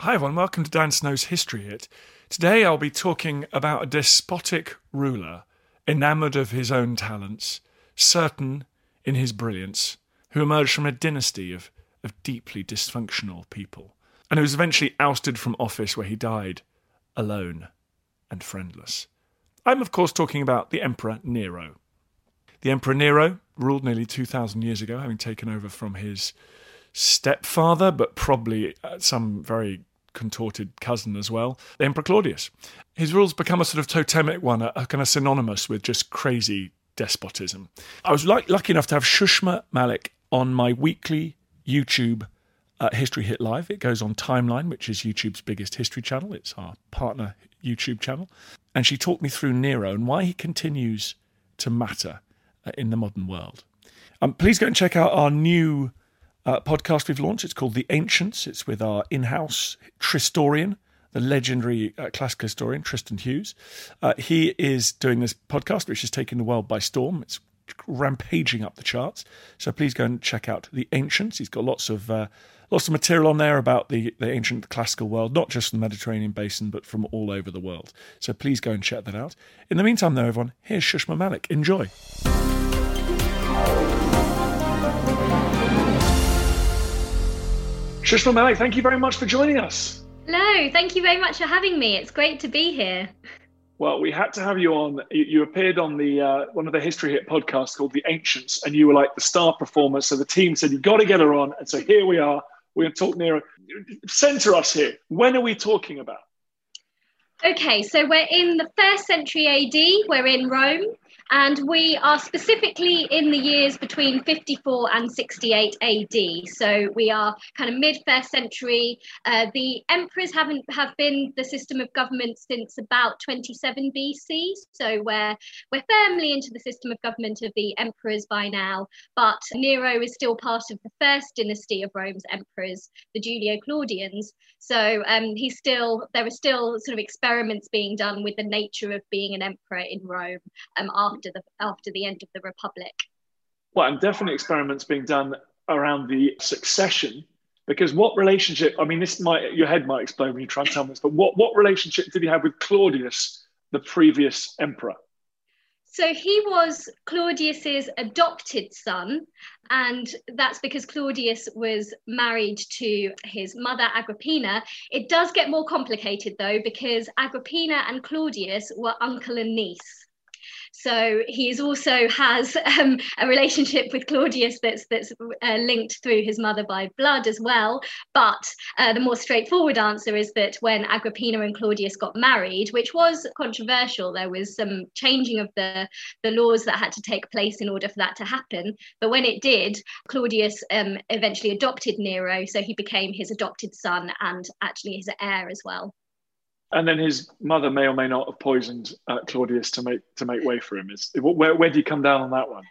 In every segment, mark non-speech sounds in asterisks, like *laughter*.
Hi, everyone. Welcome to Dan Snow's History Hit. Today I'll be talking about a despotic ruler, enamoured of his own talents, certain in his brilliance, who emerged from a dynasty of, of deeply dysfunctional people, and who was eventually ousted from office where he died alone and friendless. I'm, of course, talking about the Emperor Nero. The Emperor Nero ruled nearly 2,000 years ago, having taken over from his stepfather, but probably uh, some very contorted cousin as well, the Emperor Claudius. His rules become a sort of totemic one, a, kind of synonymous with just crazy despotism. I was like, lucky enough to have Shushma Malik on my weekly YouTube uh, History Hit Live. It goes on Timeline, which is YouTube's biggest history channel. It's our partner YouTube channel. And she talked me through Nero and why he continues to matter uh, in the modern world. Um, please go and check out our new uh, podcast we've launched. It's called The Ancients. It's with our in house Tristorian, the legendary uh, classical historian, Tristan Hughes. Uh, he is doing this podcast, which is taking the world by storm. It's rampaging up the charts. So please go and check out The Ancients. He's got lots of. Uh, lots of material on there about the, the ancient classical world, not just from the Mediterranean basin, but from all over the world. So please go and check that out. In the meantime, though, everyone, here's Shushma Malik. Enjoy. Shushma Malik, thank you very much for joining us. Hello, thank you very much for having me. It's great to be here. Well, we had to have you on. You, appeared on the uh, one of the History Hit podcasts called The Ancients, and you were like the star performer. So the team said you've got to get her on, and so here we are. We're going to talk Nero. Center us here. When are we talking about? Okay, so we're in the first century AD. We're in Rome. And we are specifically in the years between 54 and 68 AD. So we are kind of mid first century. Uh, the emperors haven't have been the system of government since about 27 BC. So we're we're firmly into the system of government of the emperors by now. But Nero is still part of the first dynasty of Rome's emperors, the Julio Claudians. So um, he's still there are still sort of experiments being done with the nature of being an emperor in Rome um, after the after the end of the Republic. Well, and definitely experiments being done around the succession. Because what relationship? I mean, this might your head might explode when you try and tell me this, but what what relationship did he have with Claudius, the previous emperor? So he was Claudius's adopted son, and that's because Claudius was married to his mother Agrippina. It does get more complicated though, because Agrippina and Claudius were uncle and niece. So he also has um, a relationship with Claudius that's that's uh, linked through his mother by blood as well. But uh, the more straightforward answer is that when Agrippina and Claudius got married, which was controversial, there was some changing of the the laws that had to take place in order for that to happen. But when it did, Claudius um, eventually adopted Nero, so he became his adopted son and actually his heir as well and then his mother may or may not have poisoned uh, Claudius to make to make way for him. Is where where do you come down on that one?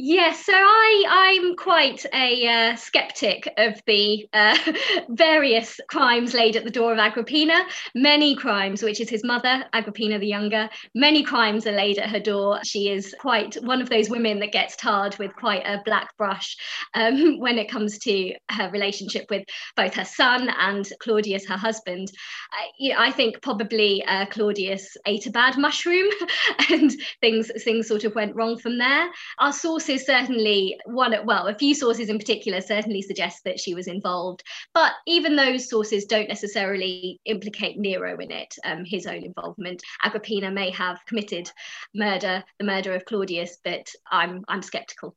Yes, so I I'm quite a uh, skeptic of the uh, *laughs* various crimes laid at the door of Agrippina. Many crimes, which is his mother, Agrippina the younger. Many crimes are laid at her door. She is quite one of those women that gets tarred with quite a black brush um, *laughs* when it comes to her relationship with both her son and Claudius, her husband. I, I think probably uh, Claudius ate a bad mushroom, *laughs* and things things sort of went wrong from there. Our sources certainly one well a few sources in particular certainly suggest that she was involved but even those sources don't necessarily implicate nero in it um, his own involvement agrippina may have committed murder the murder of claudius but i'm i'm skeptical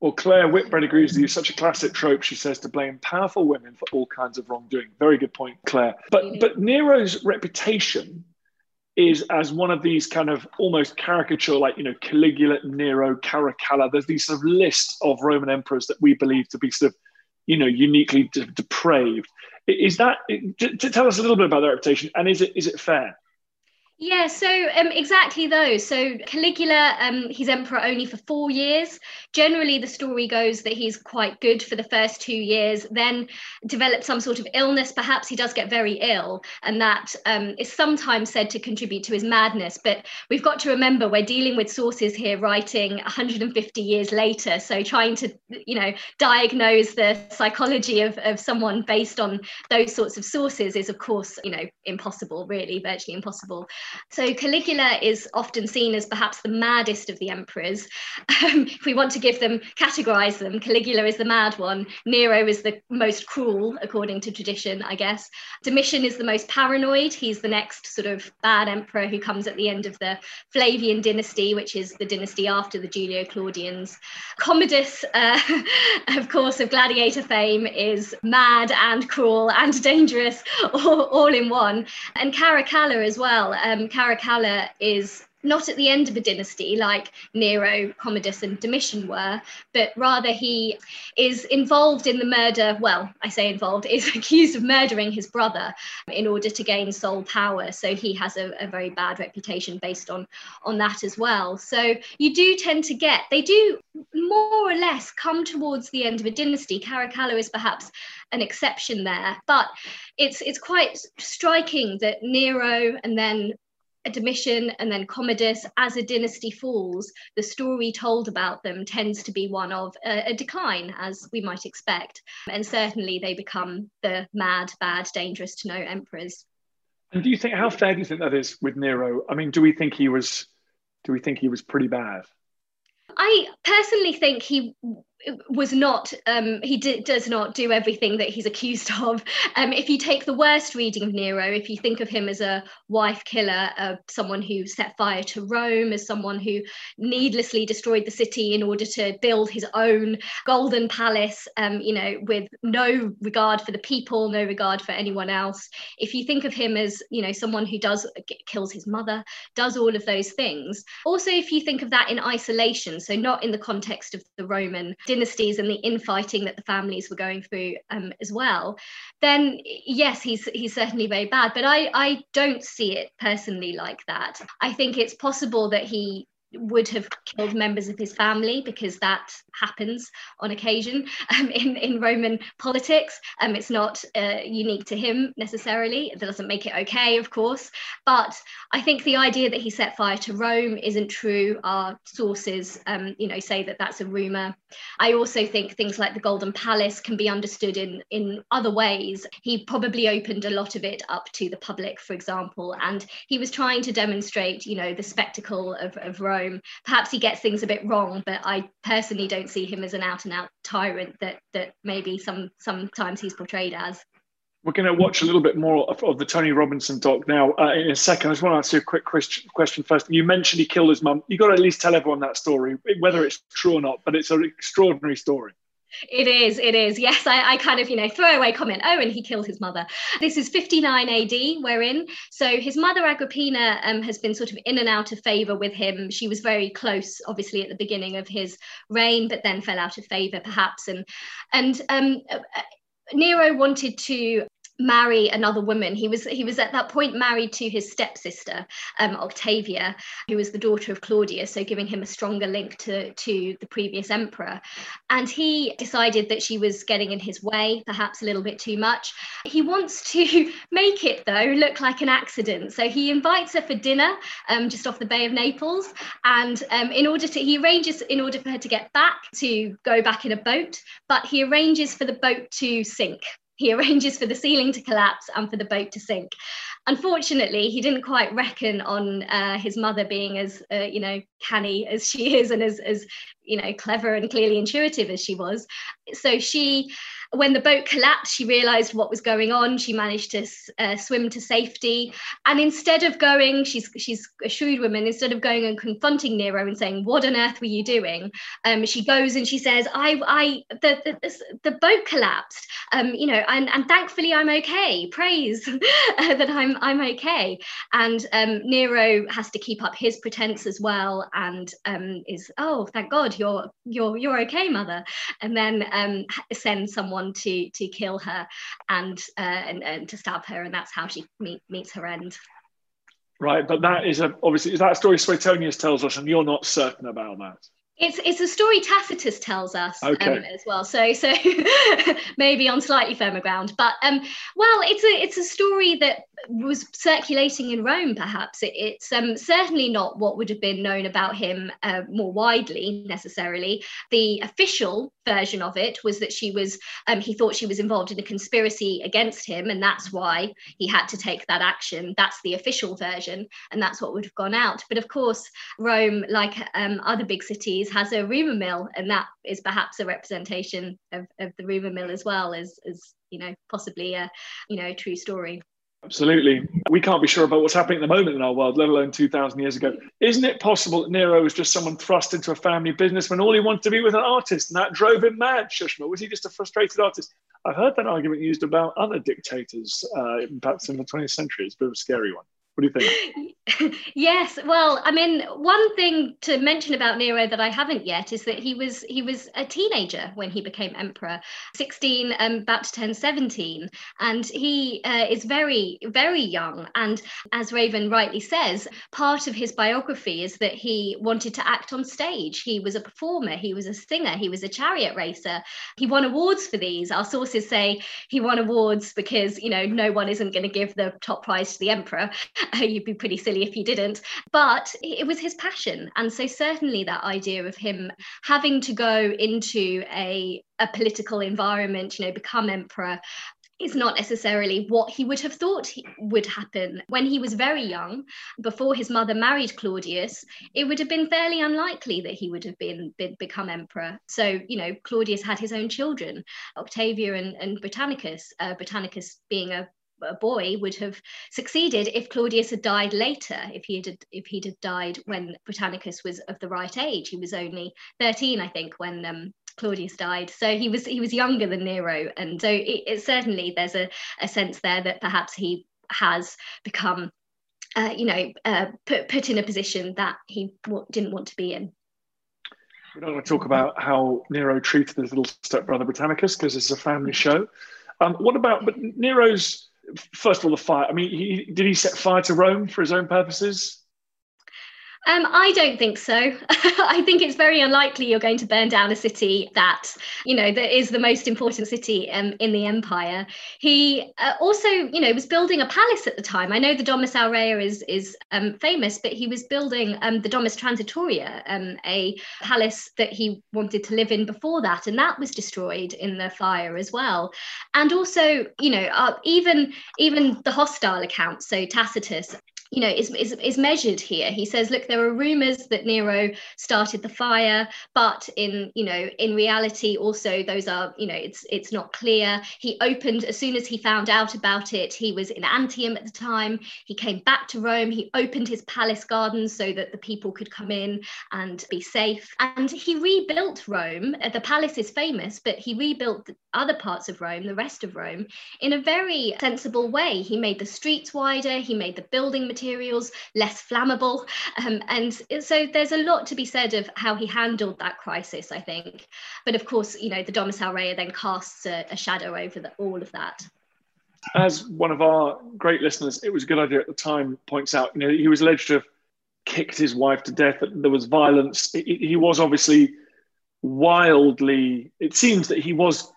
Well, Claire Whitbread agrees with you. Such a classic trope, she says, to blame powerful women for all kinds of wrongdoing. Very good point, Claire. But but Nero's reputation is as one of these kind of almost caricature, like you know, Caligula, Nero, Caracalla. There's these sort of lists of Roman emperors that we believe to be sort of, you know, uniquely de- depraved. Is that? Uh, to tell us a little bit about their reputation, and is it is it fair? Yeah, so um, exactly those. So Caligula, um, he's emperor only for four years. Generally, the story goes that he's quite good for the first two years, then develops some sort of illness. Perhaps he does get very ill, and that um, is sometimes said to contribute to his madness. But we've got to remember we're dealing with sources here writing 150 years later. So trying to, you know, diagnose the psychology of, of someone based on those sorts of sources is, of course, you know, impossible, really, virtually impossible. So Caligula is often seen as perhaps the maddest of the emperors. Um, if we want to give them, categorize them, Caligula is the mad one, Nero is the most cruel, according to tradition, I guess. Domitian is the most paranoid. He's the next sort of bad emperor who comes at the end of the Flavian dynasty, which is the dynasty after the Julio Claudians. Commodus, uh, *laughs* of course, of gladiator fame, is mad and cruel and dangerous all, all in one. And Caracalla as well. Um, um, Caracalla is not at the end of a dynasty like Nero, Commodus, and Domitian were, but rather he is involved in the murder. Well, I say involved, *laughs* is accused of murdering his brother in order to gain sole power. So he has a, a, very bad reputation based on, on that as well. So you do tend to get, they do more or less come towards the end of a dynasty. Caracalla is perhaps an exception there, but it's it's quite striking that Nero and then Domitian and then Commodus, as a dynasty falls, the story told about them tends to be one of a, a, decline, as we might expect. And certainly they become the mad, bad, dangerous to know emperors. And do you think how fair do you think that is with Nero? I mean, do we think he was do we think he was pretty bad? I personally think he was not um, he did, does not do everything that he's accused *laughs* of. Um, if you take the worst reading of nero if you think of him as a wife killer uh, someone who set fire to rome as someone who needlessly destroyed the city in order to build his own golden palace um, you know with no regard for the people no regard for anyone else. If you think of him as you know someone who does kills his mother does all of those things. Also if you think of that in isolation so not in the context of the roman dynasties and the infighting that the families were going through um, as well, then yes, he's he's certainly very bad. But I I don't see it personally like that. I think it's possible that he would have killed members of his family because that happens on occasion *laughs* um, in, in Roman politics. Um, it's not uh, unique to him necessarily. That doesn't make it okay, of course. But I think the idea that he set fire to Rome isn't true. Our sources, um, you know, say that that's a rumor. I also think things like the Golden Palace can be understood in in other ways. He probably opened a lot of it up to the public, for example, and he was trying to demonstrate, you know, the spectacle of, of Rome Rome. Perhaps he gets things a bit wrong, but I personally don't see him as an out and out tyrant that that maybe some sometimes he's portrayed as. We're going to watch a little bit more of, of the Tony Robinson doc now uh, in a second. I just want to ask you a quick question first. You mentioned he killed his mum. You've got to at least tell everyone that story, whether it's true or not, but it's an extraordinary story. It is, it is. Yes, I, I, kind of, you know, throwaway comment. Oh, and he killed his mother. This is 59 AD we're in. So his mother, Agrippina, um, has been sort of in and out of favor with him. She was very close, obviously, at the beginning of his reign, but then fell out of favor, perhaps. And, and um, uh, Nero wanted to marry another woman. He was he was at that point married to his stepsister, um, Octavia, who was the daughter of Claudius, so giving him a stronger link to to the previous emperor. And he decided that she was getting in his way, perhaps a little bit too much. He wants to *laughs* make it though look like an accident, so he invites her for dinner um, just off the Bay of Naples, and um, in order to he arranges in order for her to get back to go back in a boat, but he arranges for the boat to sink he *laughs* arranges for the ceiling to collapse and for the boat to sink. Unfortunately, he didn't quite reckon on uh, his mother being as uh, you know canny as she is and as as you know clever and clearly intuitive as she was. So she when the boat collapsed, she realized what was going on. She managed to uh, swim to safety. And instead of going, she's she's a shrewd woman, instead of going and confronting Nero and saying, What on earth were you doing? Um, she goes and she says, I, I, the, the, the boat collapsed, um, you know, and, and thankfully I'm okay. Praise *laughs* that I'm, I'm okay. And um, Nero has to keep up his pretense as well and um, is, oh, thank God you're, you're, you're okay, mother. And then um, sends someone to to kill her and uh, and, and to stab her, and that's how she meet, meets her end. Right, but that is a, obviously that story Suetonius tells us, and you're not certain about that. It's it's a story Tacitus tells us okay. um, as well. So so *laughs* maybe on slightly firmer ground, but um, well, it's a it's a story that was circulating in Rome. Perhaps it, it's um, certainly not what would have been known about him uh, more widely necessarily. The official version of it was that she was um, he thought she was involved in a conspiracy against him, and that's why he had to take that action. That's the official version, and that's what would have gone out. But of course, Rome, like um, other big cities has a rumor mill, and that is perhaps a representation of, of the rumor mill as well as, as you know, possibly a you know true story. Absolutely. We can't be sure about what's happening at the moment in our world, let alone 2,000 years ago. Isn't it possible that Nero was just someone thrust into a family business when all he wanted to be was an artist and that drove him mad, Shushma? Was he just a frustrated artist? I've heard that argument used about other dictators, uh, perhaps in the 20th century. It's a bit of a scary one. What do you think? *laughs* yes, well, I mean, one thing to mention about Nero that I haven't yet is that he was he was a teenager when he became emperor, 16, um, about to turn 17, and he uh, is very very young. And as Raven rightly says, part of his biography is that he wanted to act on stage. He was a performer, he was a singer, he was a chariot racer. He won awards for these. Our sources say he won awards because you know no one isn't going to give the top prize to the emperor. *laughs* you'd be pretty silly if you didn't. But it was his passion. And so, certainly, that idea of him having to go into a, a political environment, you know, become emperor, is not necessarily what he would have thought would happen. When he was very young, before his mother married Claudius, it would have been fairly unlikely that he would have been, been become emperor. So, you know, Claudius had his own children, Octavia and, and Britannicus, uh, Britannicus being a a boy would have succeeded if Claudius had died later, if he had if he'd have died when Britannicus was of the right age. He was only 13, I think, when um, Claudius died. So he was he was younger than Nero, and so it, it certainly there's a, a sense there that perhaps he has become, uh, you know, uh, put put in a position that he w- didn't want to be in. We don't want to talk about how Nero treated his little stepbrother Britannicus because it's a family show. Um, what about but Nero's first of all, the fire. I mean, he, did he set fire to Rome for his own purposes? Um, I don't think so. *laughs* I think it's very unlikely you're going to burn down a city that, you know, that is the most important city um, in the empire. He uh, also, you know, was building a palace at the time. I know the Domus Aurea is is um, famous, but he was building um, the Domus Transitoria, um, a palace that he wanted to live in before that, and that was destroyed in the fire as well. And also, you know, uh, even even the hostile accounts. So Tacitus you know, is, is, is measured here. He says, look, there are rumors that Nero started the fire, but in, you know, in reality, also those are, you know, it's it's not clear. He opened as soon as he found out about it. He was in Antium at the time. He came back to Rome. He opened his palace gardens so that the people could come in and be safe. And he rebuilt Rome. Uh, the palace is famous, but he rebuilt other parts of Rome, the rest of Rome, in a very sensible way. He made the streets wider. He made the building materials materials, less flammable. Um, and so there's a lot to be said of how he handled that crisis, I think. But of course, you know, the Domus Aurea then casts a, a shadow over the, all of that. As one of our great listeners, it was a good idea at the time, points out, you know, he was alleged to have kicked his wife to death, there was violence. He was obviously wildly, it seems that he was,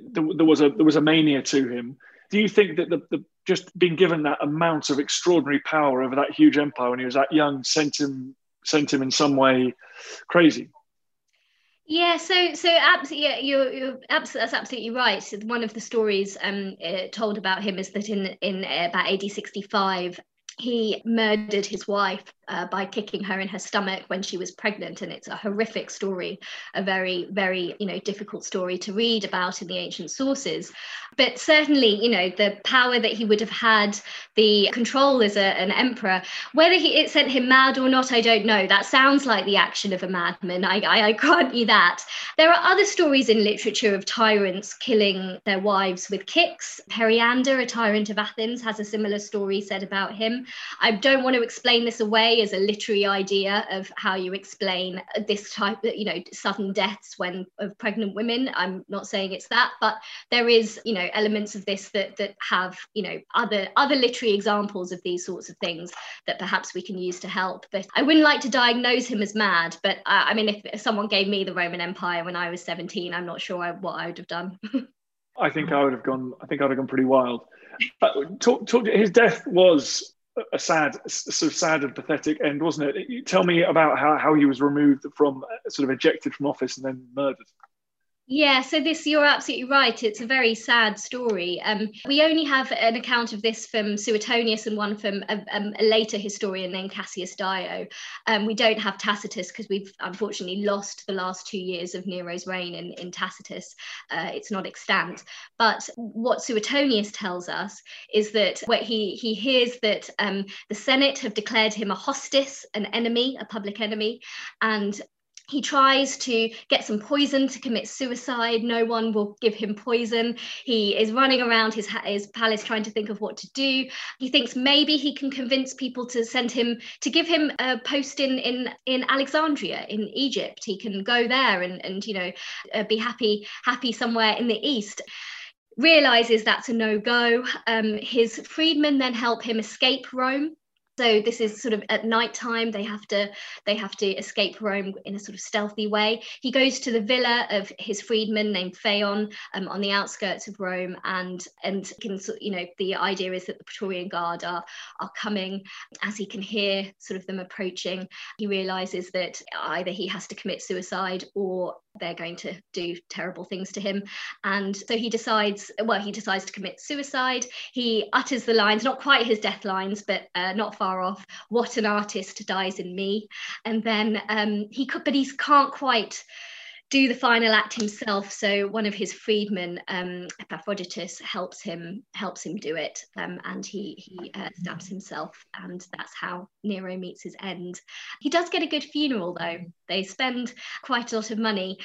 there, was a there was a mania to him. Do you think that the, the just being given that amount of extraordinary power over that huge empire when he was that young sent him sent him in some way crazy. Yeah, so so absolutely, yeah, you're, you're absolutely that's absolutely right. One of the stories um, uh, told about him is that in in uh, about AD 65, he murdered his wife uh, by kicking her in her stomach when she was pregnant. And it's a horrific story a very very you know difficult story to read about in the ancient sources. But certainly you know the power that he would have had the control as a, an emperor whether he, it sent him mad or not i don't know. That sounds like the action of a madman. I, I, I grant you that. There are other stories in literature of tyrants killing their wives with kicks. Periander a tyrant of athens has a similar story said about him. I don't want to explain this away as a literary idea of how you explain this type you know sudden deaths when of pregnant women. I'm not saying it's that but there is you know elements of this that that have you know other other literary examples of these sorts of things that perhaps we can use to help. But i wouldn't like to diagnose him as mad but i mean if, if someone gave me the roman empire when i was 17 i'm not sure I, what i would have done. *laughs* I think i would have gone i think i'd have gone pretty wild. Uh, talk, talk, his death was a sad, sort of sad and pathetic end, wasn't it? Tell me about how, how he was removed from, uh, sort of ejected from office and then murdered. Yeah, so this, you're absolutely right. It's a very sad story. Um, we only have an account of this from Suetonius and one from a, um, a later historian named Cassius Dio. Um, we don't have Tacitus because we've unfortunately lost the last two years of Nero's reign in, in Tacitus. Uh, it's not extant. But what Suetonius tells us is that what he, he hears that um, the Senate have declared him a hostis, an enemy, a public enemy, and he tries to get some poison to commit suicide. No one will give him poison. He is running around his, his palace trying to think of what to do. He thinks maybe he can convince people to send him, to give him a post in, in, in Alexandria, in Egypt. He can go there and, and you know, uh, be happy, happy somewhere in the East realizes that's a no go. Um, his freedmen then help him escape Rome so this is sort of at night time they have to they have to escape rome in a sort of stealthy way. He goes to the villa of his freedman named phaon um, on the outskirts of rome and and can you know the idea is that the praetorian guard are are coming. As he can hear sort of them approaching he realizes that either he has to commit suicide or they're going to do terrible things to him. And so he decides well he decides to commit suicide. He utters the lines not quite his death lines but uh, not far off what an artist dies in me and then um, he could but he can't quite do the final act himself. So one of his freedmen, um, Epaphroditus, helps him helps him do it, um, and he he uh, stabs himself, and that's how Nero meets his end. He does get a good funeral though. They spend quite a lot of money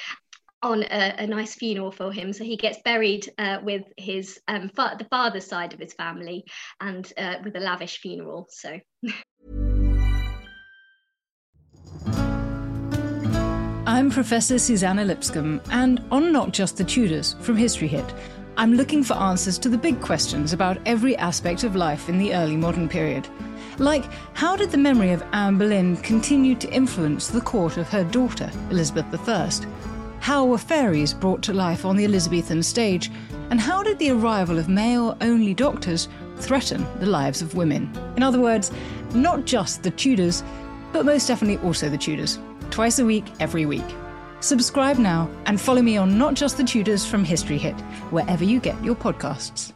on a, a, nice funeral for him. So he gets buried uh, with his um, fa- the father's side of his family and uh, with a lavish funeral. So. I'm Professor Susanna Lipscomb, and on Not Just the Tudors from History Hit, I'm looking for answers to the big questions about every aspect of life in the early modern period. Like, how did the memory of Anne Boleyn continue to influence the court of her daughter, Elizabeth I? How were fairies brought to life on the Elizabethan stage? And how did the arrival of male only doctors threaten the lives of women? In other words, not just the Tudors, but most definitely also the Tudors twice a week, every week. Subscribe now and follow me on Not Just the Tudors from History Hit, wherever you get your podcasts.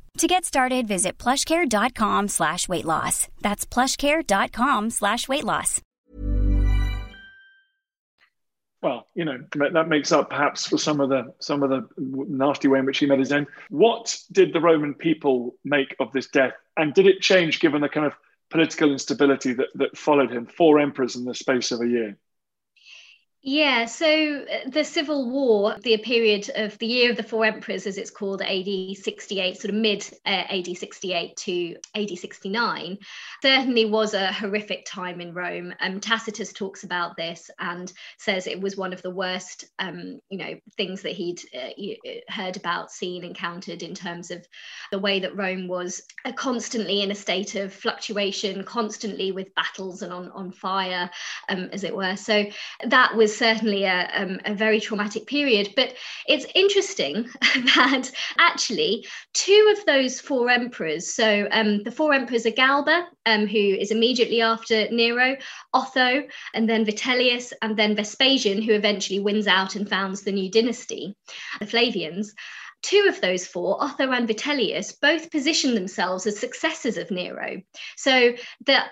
To get started, visit plushcare.com slash weight loss. That's plushcare.com slash weight loss. well, you know, that makes up perhaps for some of the some of the nasty way in which he met his end. What did the Roman people make of this death, and did it change given the kind of political instability that, that followed him? Four emperors in the space of a year. Yeah, so uh, the Civil War, the period of the year of the four emperors, as it's called, AD 68, sort of mid uh, AD 68 to AD 69, certainly was a horrific time in Rome. Um, Tacitus talks about this and says it was one of the worst, um, you know, things that he'd uh, uh, heard about, seen, encountered in terms of the way that Rome was uh, constantly in a state of fluctuation, constantly with battles and on, on fire, um, as it were. So that was was certainly a, um, a very traumatic period. But it's interesting *laughs* that actually two of those four emperors, so um, the four emperors are Galba, um, who is immediately after Nero, Otho, and then Vitellius, and then Vespasian, who eventually wins out and founds the new dynasty, the Flavians two of those four, Otho and Vitellius, both positioned themselves as successors of Nero. So the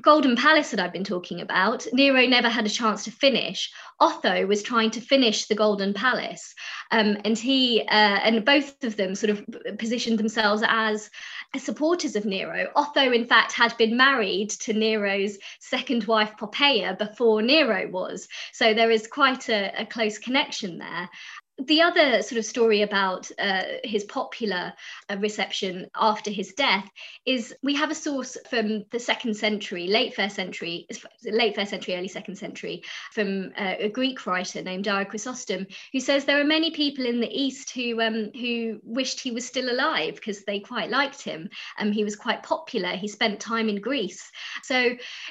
Golden Palace that I've been talking about, Nero never had a chance to finish. Otho was trying to finish the Golden Palace, um, and he uh, and both of them sort of positioned themselves as supporters of Nero. Otho, in fact, had been married to Nero's second wife Poppaea before Nero was, so there is quite a, a close connection there the other sort of story about uh, his popular uh, reception after his death is we have a source from the second century, late first century, late first century, early second century, from uh, a Greek writer named Dio Chrysostom, who says there are many people in the East who um, who wished he was still alive because they quite liked him. Um, he was quite popular. He spent time in Greece, so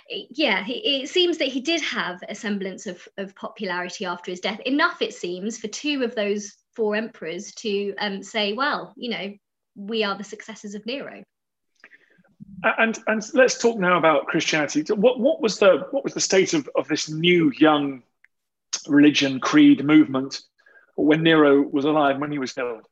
yeah, it seems that he did have a semblance of, of popularity after his death. Enough, it seems, for two of those four emperors to um, say, well, you know, we are the successors of Nero. And and let's talk now about Christianity. What what was the what was the state of, of this new young religion creed movement when Nero was alive, when he was killed?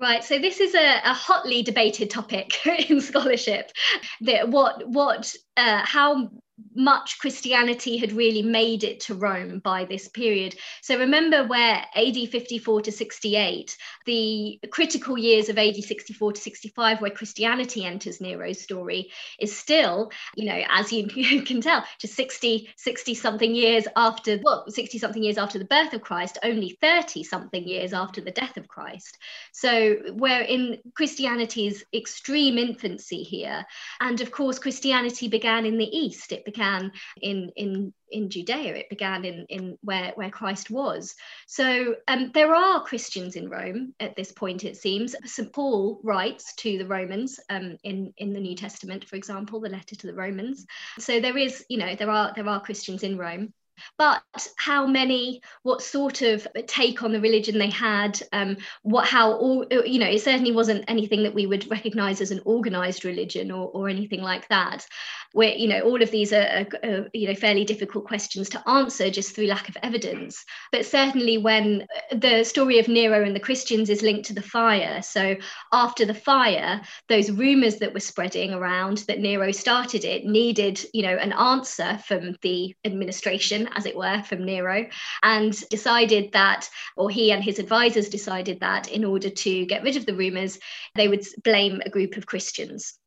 Right, so this is a, a hotly debated topic *laughs* in scholarship. That what what uh, how much Christianity had really made it to Rome by this period. So remember where AD 54 to 68, the critical years of AD 64 to 65, where Christianity enters Nero's story, is still, you know, as you *laughs* can tell, just 60, 60 something years after, well, 60 something years after the birth of Christ, only 30 something years after the death of Christ. So we're in Christianity's extreme infancy here. And of course, Christianity began in the East. It began in in in Judea. It began in in where where Christ was. So um, there are Christians in Rome at this point. It seems St Paul writes to the Romans um, in in the New Testament, for example, the letter to the Romans. So there is you know there are there are Christians in Rome but how many what sort of take on the religion they had um, what how all uh, you know it certainly wasn't anything that we would recognize as an organized religion or, or anything like that where you know all of these are, are, are, you know fairly difficult questions to answer just through lack of evidence. But certainly when uh, the story of nero and the christians is linked to the fire so after the fire those rumors that were spreading around that nero started it needed you know an answer from the administration as it were from nero and decided that or he and his advisors decided that in order to get rid of the rumors they would blame a group of christians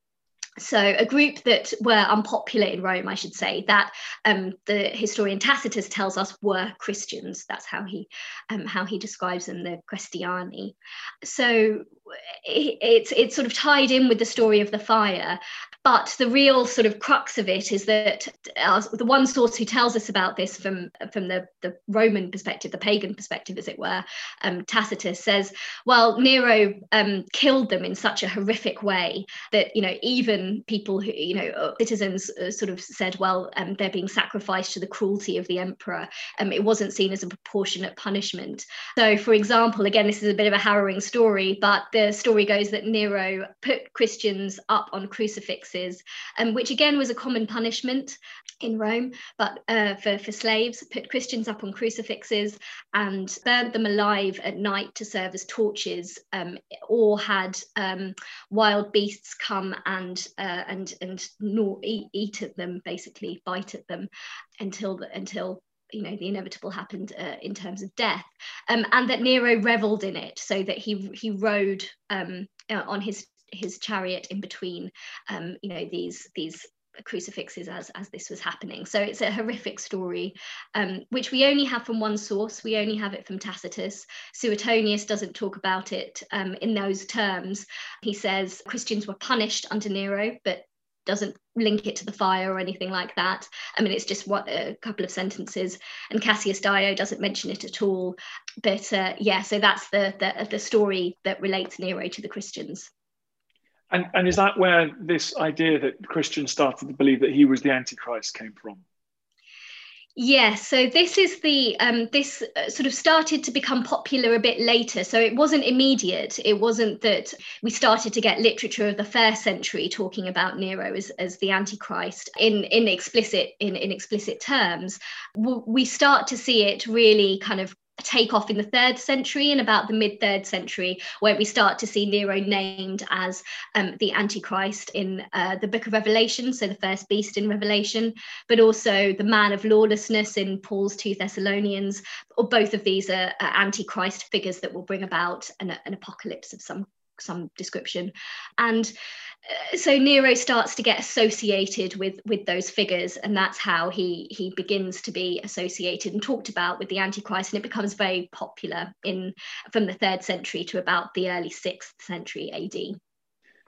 so a group that were unpopular in Rome, I should say, that um, the historian Tacitus tells us were Christians. That's how he um, how he describes them, the Christiani. So it, it's it's sort of tied in with the story of the fire, but the real sort of crux of it is that the one source who tells us about this from, from the, the Roman perspective, the pagan perspective, as it were, um, Tacitus says, well, Nero um, killed them in such a horrific way that, you know, even people who, you know, uh, citizens uh, sort of said, well, um, they're being sacrificed to the cruelty of the emperor. Um, it wasn't seen as a proportionate punishment. So, for example, again, this is a bit of a harrowing story, but the story goes that Nero put Christians up on crucifixes um, which again was a common punishment in Rome, but uh, for, for slaves, put Christians up on crucifixes and burned them alive at night to serve as torches, um, or had um, wild beasts come and uh, and and gnaw, eat, eat at them, basically bite at them until the, until you know the inevitable happened uh, in terms of death. Um, and that nero reveled in it so that he he rode um, uh, on his his chariot in between um, you know these these crucifixes as as this was happening so it's a horrific story um, which we only have from one source we only have it from tacitus suetonius doesn't talk about it um, in those terms he says christians were punished under nero but doesn't link it to the fire or anything like that. I mean, it's just what a couple of sentences, and Cassius Dio doesn't mention it at all. But uh, yeah, so that's the, the the story that relates Nero to the Christians. And, and is that where this idea that Christians started to believe that he was the Antichrist came from? Yeah, so this is the um, this uh, sort of started to become popular a bit later. So it wasn't immediate. It wasn't that we started to get literature of the first century talking about Nero as, as the Antichrist in in explicit in, in explicit terms. We start to see it really kind of take off in the third century and about the mid third century, where we start to see Nero named as um, the Antichrist in uh, the book of Revelation, so the first beast in Revelation, but also the man of lawlessness in Paul's two Thessalonians. Or both of these are, are Antichrist figures that will bring about an, an apocalypse of some some description and uh, so Nero starts to get associated with with those figures, and that's how he he begins to be associated and talked about with the Antichrist, and it becomes very popular in from the third century to about the early sixth century AD.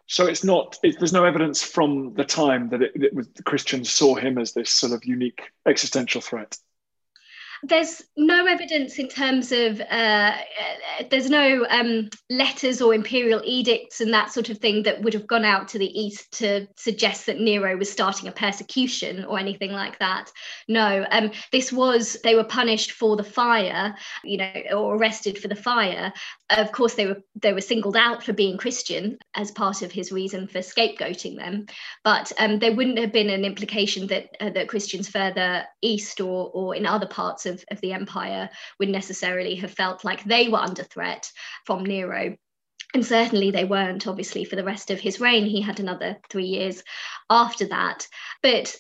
So it's not. It, there's no evidence from the time that it, it was, the Christians saw him as this sort of unique existential threat there's no evidence in terms of uh, uh, there's no um, letters or imperial edicts and that sort of thing that would have gone out to the east to suggest that Nero was starting a persecution or anything like that. No, um, this was they were punished for the fire, you know, or arrested for the fire. Of course, they were they were singled out for being Christian as part of his reason for scapegoating them, but um, there wouldn't have been an implication that uh, that Christians further east or or in other parts of of, of the empire would necessarily have felt like they were under threat from Nero. And certainly they weren't obviously for the rest of his reign. He had another three years after that. But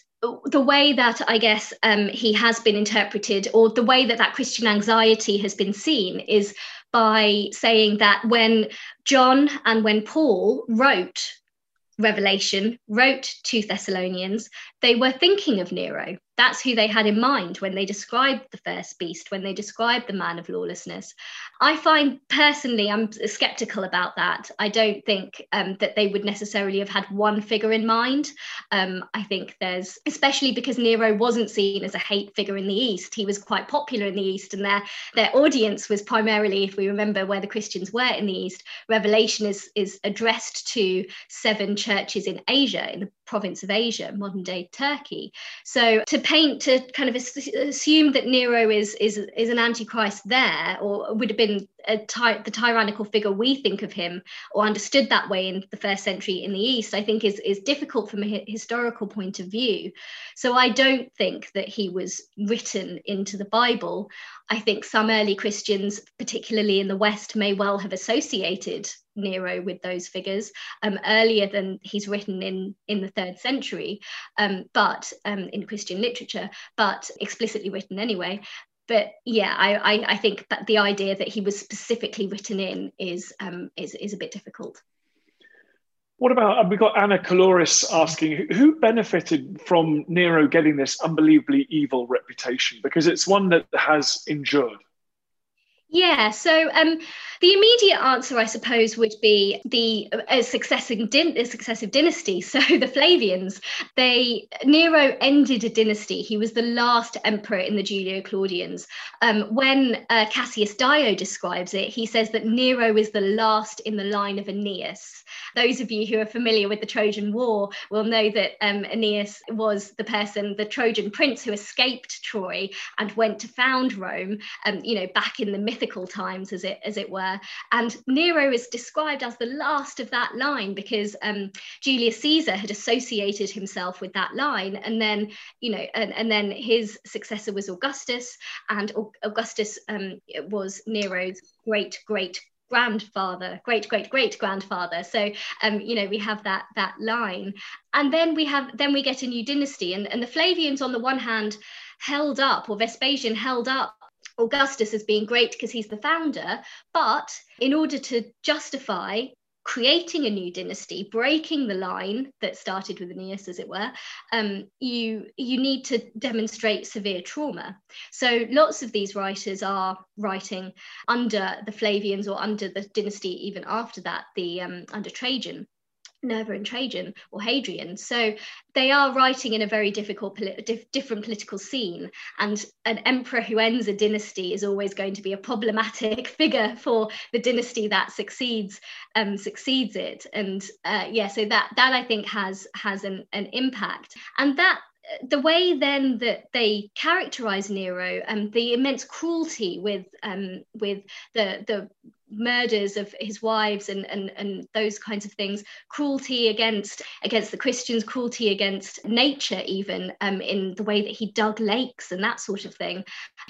the way that i guess um, he has been interpreted or the way that that christian anxiety has been seen is by saying that when john and when paul wrote revelation wrote to thessalonians they were thinking of nero that's who they had in mind when they described the first beast, when they described the man of lawlessness. I find personally, I'm skeptical about that. I don't think um, that they would necessarily have had one figure in mind. Um, I think there's, especially because Nero wasn't seen as a hate figure in the East, he was quite popular in the East, and their their audience was primarily, if we remember where the Christians were in the East, Revelation is is addressed to seven churches in Asia, in the province of Asia, modern day Turkey. So to paint to kind of assume that Nero is is is an antichrist there, or would have been ty- the tyrannical figure we think of him or understood that way in the first century in the East, I think is, is difficult from a historical point of view. So I don't think that he was written into the Bible. I think some early Christians, particularly in the West, may well have associated Nero with those figures um, earlier than he's written in in the third century, um, but um, in Christian literature, but explicitly written anyway but yeah, I, I, I think that the idea that he was specifically written in is um, is is a bit difficult. What about we've got Anna Caloris asking who benefited from Nero getting this unbelievably evil reputation because it's one that has endured. Yeah, so um, the immediate answer, I suppose, would be the a successive, din- successive dynasty. *laughs* So the Flavians, they Nero ended a dynasty. He was the last emperor in the Julio-Claudians. Um, when uh, Cassius Dio describes it, he says that Nero is the last in the line of Aeneas. Those of you who are familiar with the Trojan War will know that um, Aeneas was the person, the Trojan prince who escaped Troy and went to found Rome. Um, you know, back in the myth mythical times, as it as it were. And Nero is described as the last of that line because um, Julius Caesar had associated himself with that line, and then you know, and, and then his successor was Augustus, and Augustus um, was Nero's great great grandfather great great great grandfather. So um you know we have that that line. And then we have then we get a new dynasty. And, and the flavians on the one hand held up or vespasian held up augustus as being great because he's the founder but in order to justify creating a new dynasty, breaking the line that started with Aeneas, as it were, um, you you need to demonstrate severe trauma. So lots of these writers are writing under the Flavians or under the dynasty even after that, the um, under Trajan. Nerva and Trajan or Hadrian. So they are writing in a very difficult, dif- different political scene. And an emperor who ends a dynasty is always going to be a problematic *laughs* figure for the dynasty that succeeds um, succeeds it. And uh, yeah, so that that I think has has an, an impact. And that the way then that they characterize Nero and um, the immense cruelty with um, with the the murders of his wives and, and, and those kinds of things, cruelty against against the Christians, cruelty against nature, even um, in the way that he dug lakes and that sort of thing,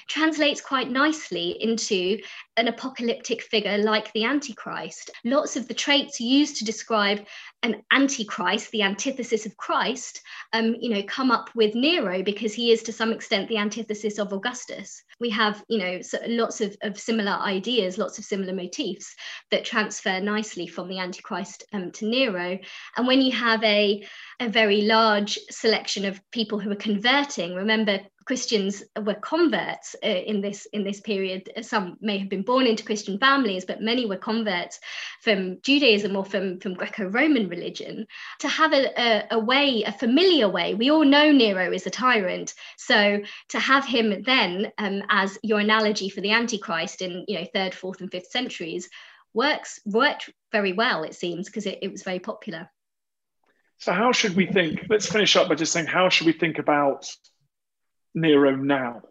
translates quite nicely into an apocalyptic figure like the Antichrist. Lots of the traits used to describe an antichrist, the antithesis of Christ, um, you know, come up with Nero because he is to some extent the antithesis of Augustus. We have, you know, lots of, of similar ideas, lots of similar motifs that transfer nicely from the antichrist um, to Nero. And when you have a a very large selection of people who are converting. Remember, Christians were converts uh, in this in this period. Some may have been born into Christian families, but many were converts from Judaism or from, from Greco-Roman religion. To have a, a, a way, a familiar way, we all know Nero is a tyrant. So to have him then um, as your analogy for the Antichrist in you know third, fourth, and fifth centuries works worked very well, it seems, because it, it was very popular. So, how should we think? Let's finish up by just saying, how should we think about Nero now?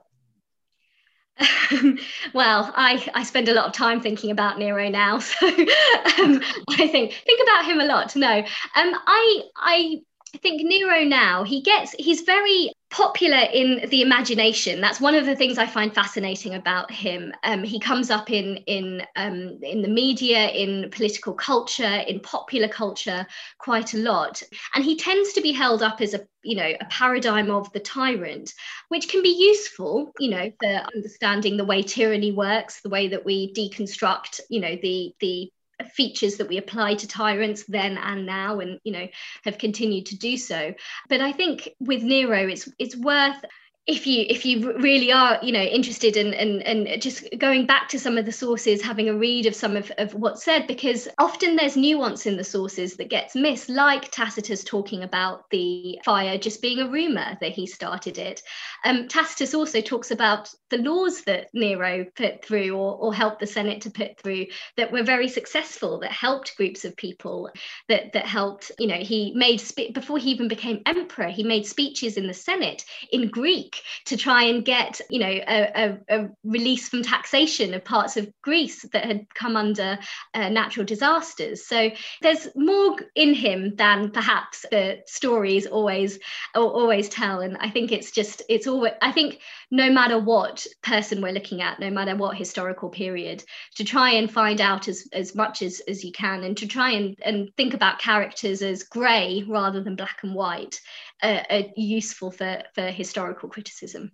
well, I, I spend a lot of time thinking about Nero now, *laughs* so um, I think think about him a lot. No, um, I I think Nero now he gets he's very popular in the imagination. That's one of the things I find fascinating about him. Um, he comes up in in um, in the media, in political culture, in popular culture quite a lot, and he tends to be held up as a you know a paradigm of the tyrant, which can be useful, you know, for understanding the way tyranny works, the way that we deconstruct, you know, the the features that we apply to tyrants then and now and you know have continued to do so. But i think with nero it's it's worth if you if you really are you know interested in and and just going back to some of the sources having a read of some of, of what's said because often there's nuance in the sources that gets missed like tacitus talking about the fire just being a rumor that he started it. Um, tacitus also talks about the laws that nero put through or, or helped the senate to put through that were very successful that helped groups of people that that helped you know he made before he even became emperor he made speeches in the senate in greek to try and get, you know, a, a, a release from taxation of parts of Greece that had come under uh, natural disasters. So there's more in him than perhaps the stories always always tell. And I think it's just it's always I think no matter what person we're looking at, no matter what historical period, to try and find out as, as much as, as you can and to try and, and think about characters as grey rather than black and white uh, are useful for, for historical criticism.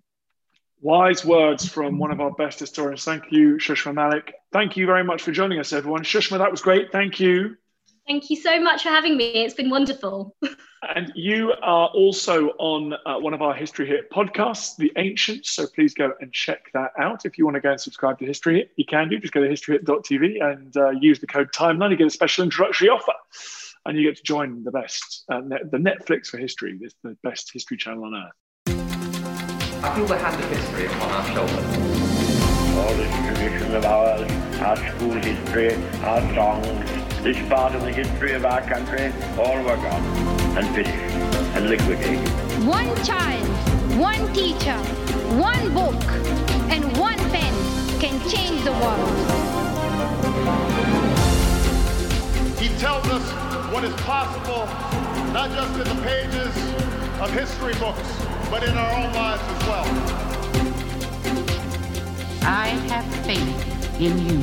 Wise words from one of our best historians. Thank you, Shushma Malik. Thank you very much for joining us, everyone. Shushma, that was great. Thank you. Thank you so much for having me. It's been wonderful. *laughs* and you are also on uh, one of our History Hit podcasts, The Ancients. So please go and check that out. If you want to go and subscribe to History Hit, you can do. Just go to historyhit.tv and uh, use the code Timeline. You get a special introductory offer. And you get to join the best, uh, net, the Netflix for history, It's the best history channel on earth. I feel the hand of history upon our shoulders all this tradition of ours, our school history, our songs, this part of the history of our country, all were gone and finished and liquidated. One child, one teacher, one book, and one pen can change the world. He tells us what is possible, not just in the pages of history books, but in our own lives as well. I have faith in you.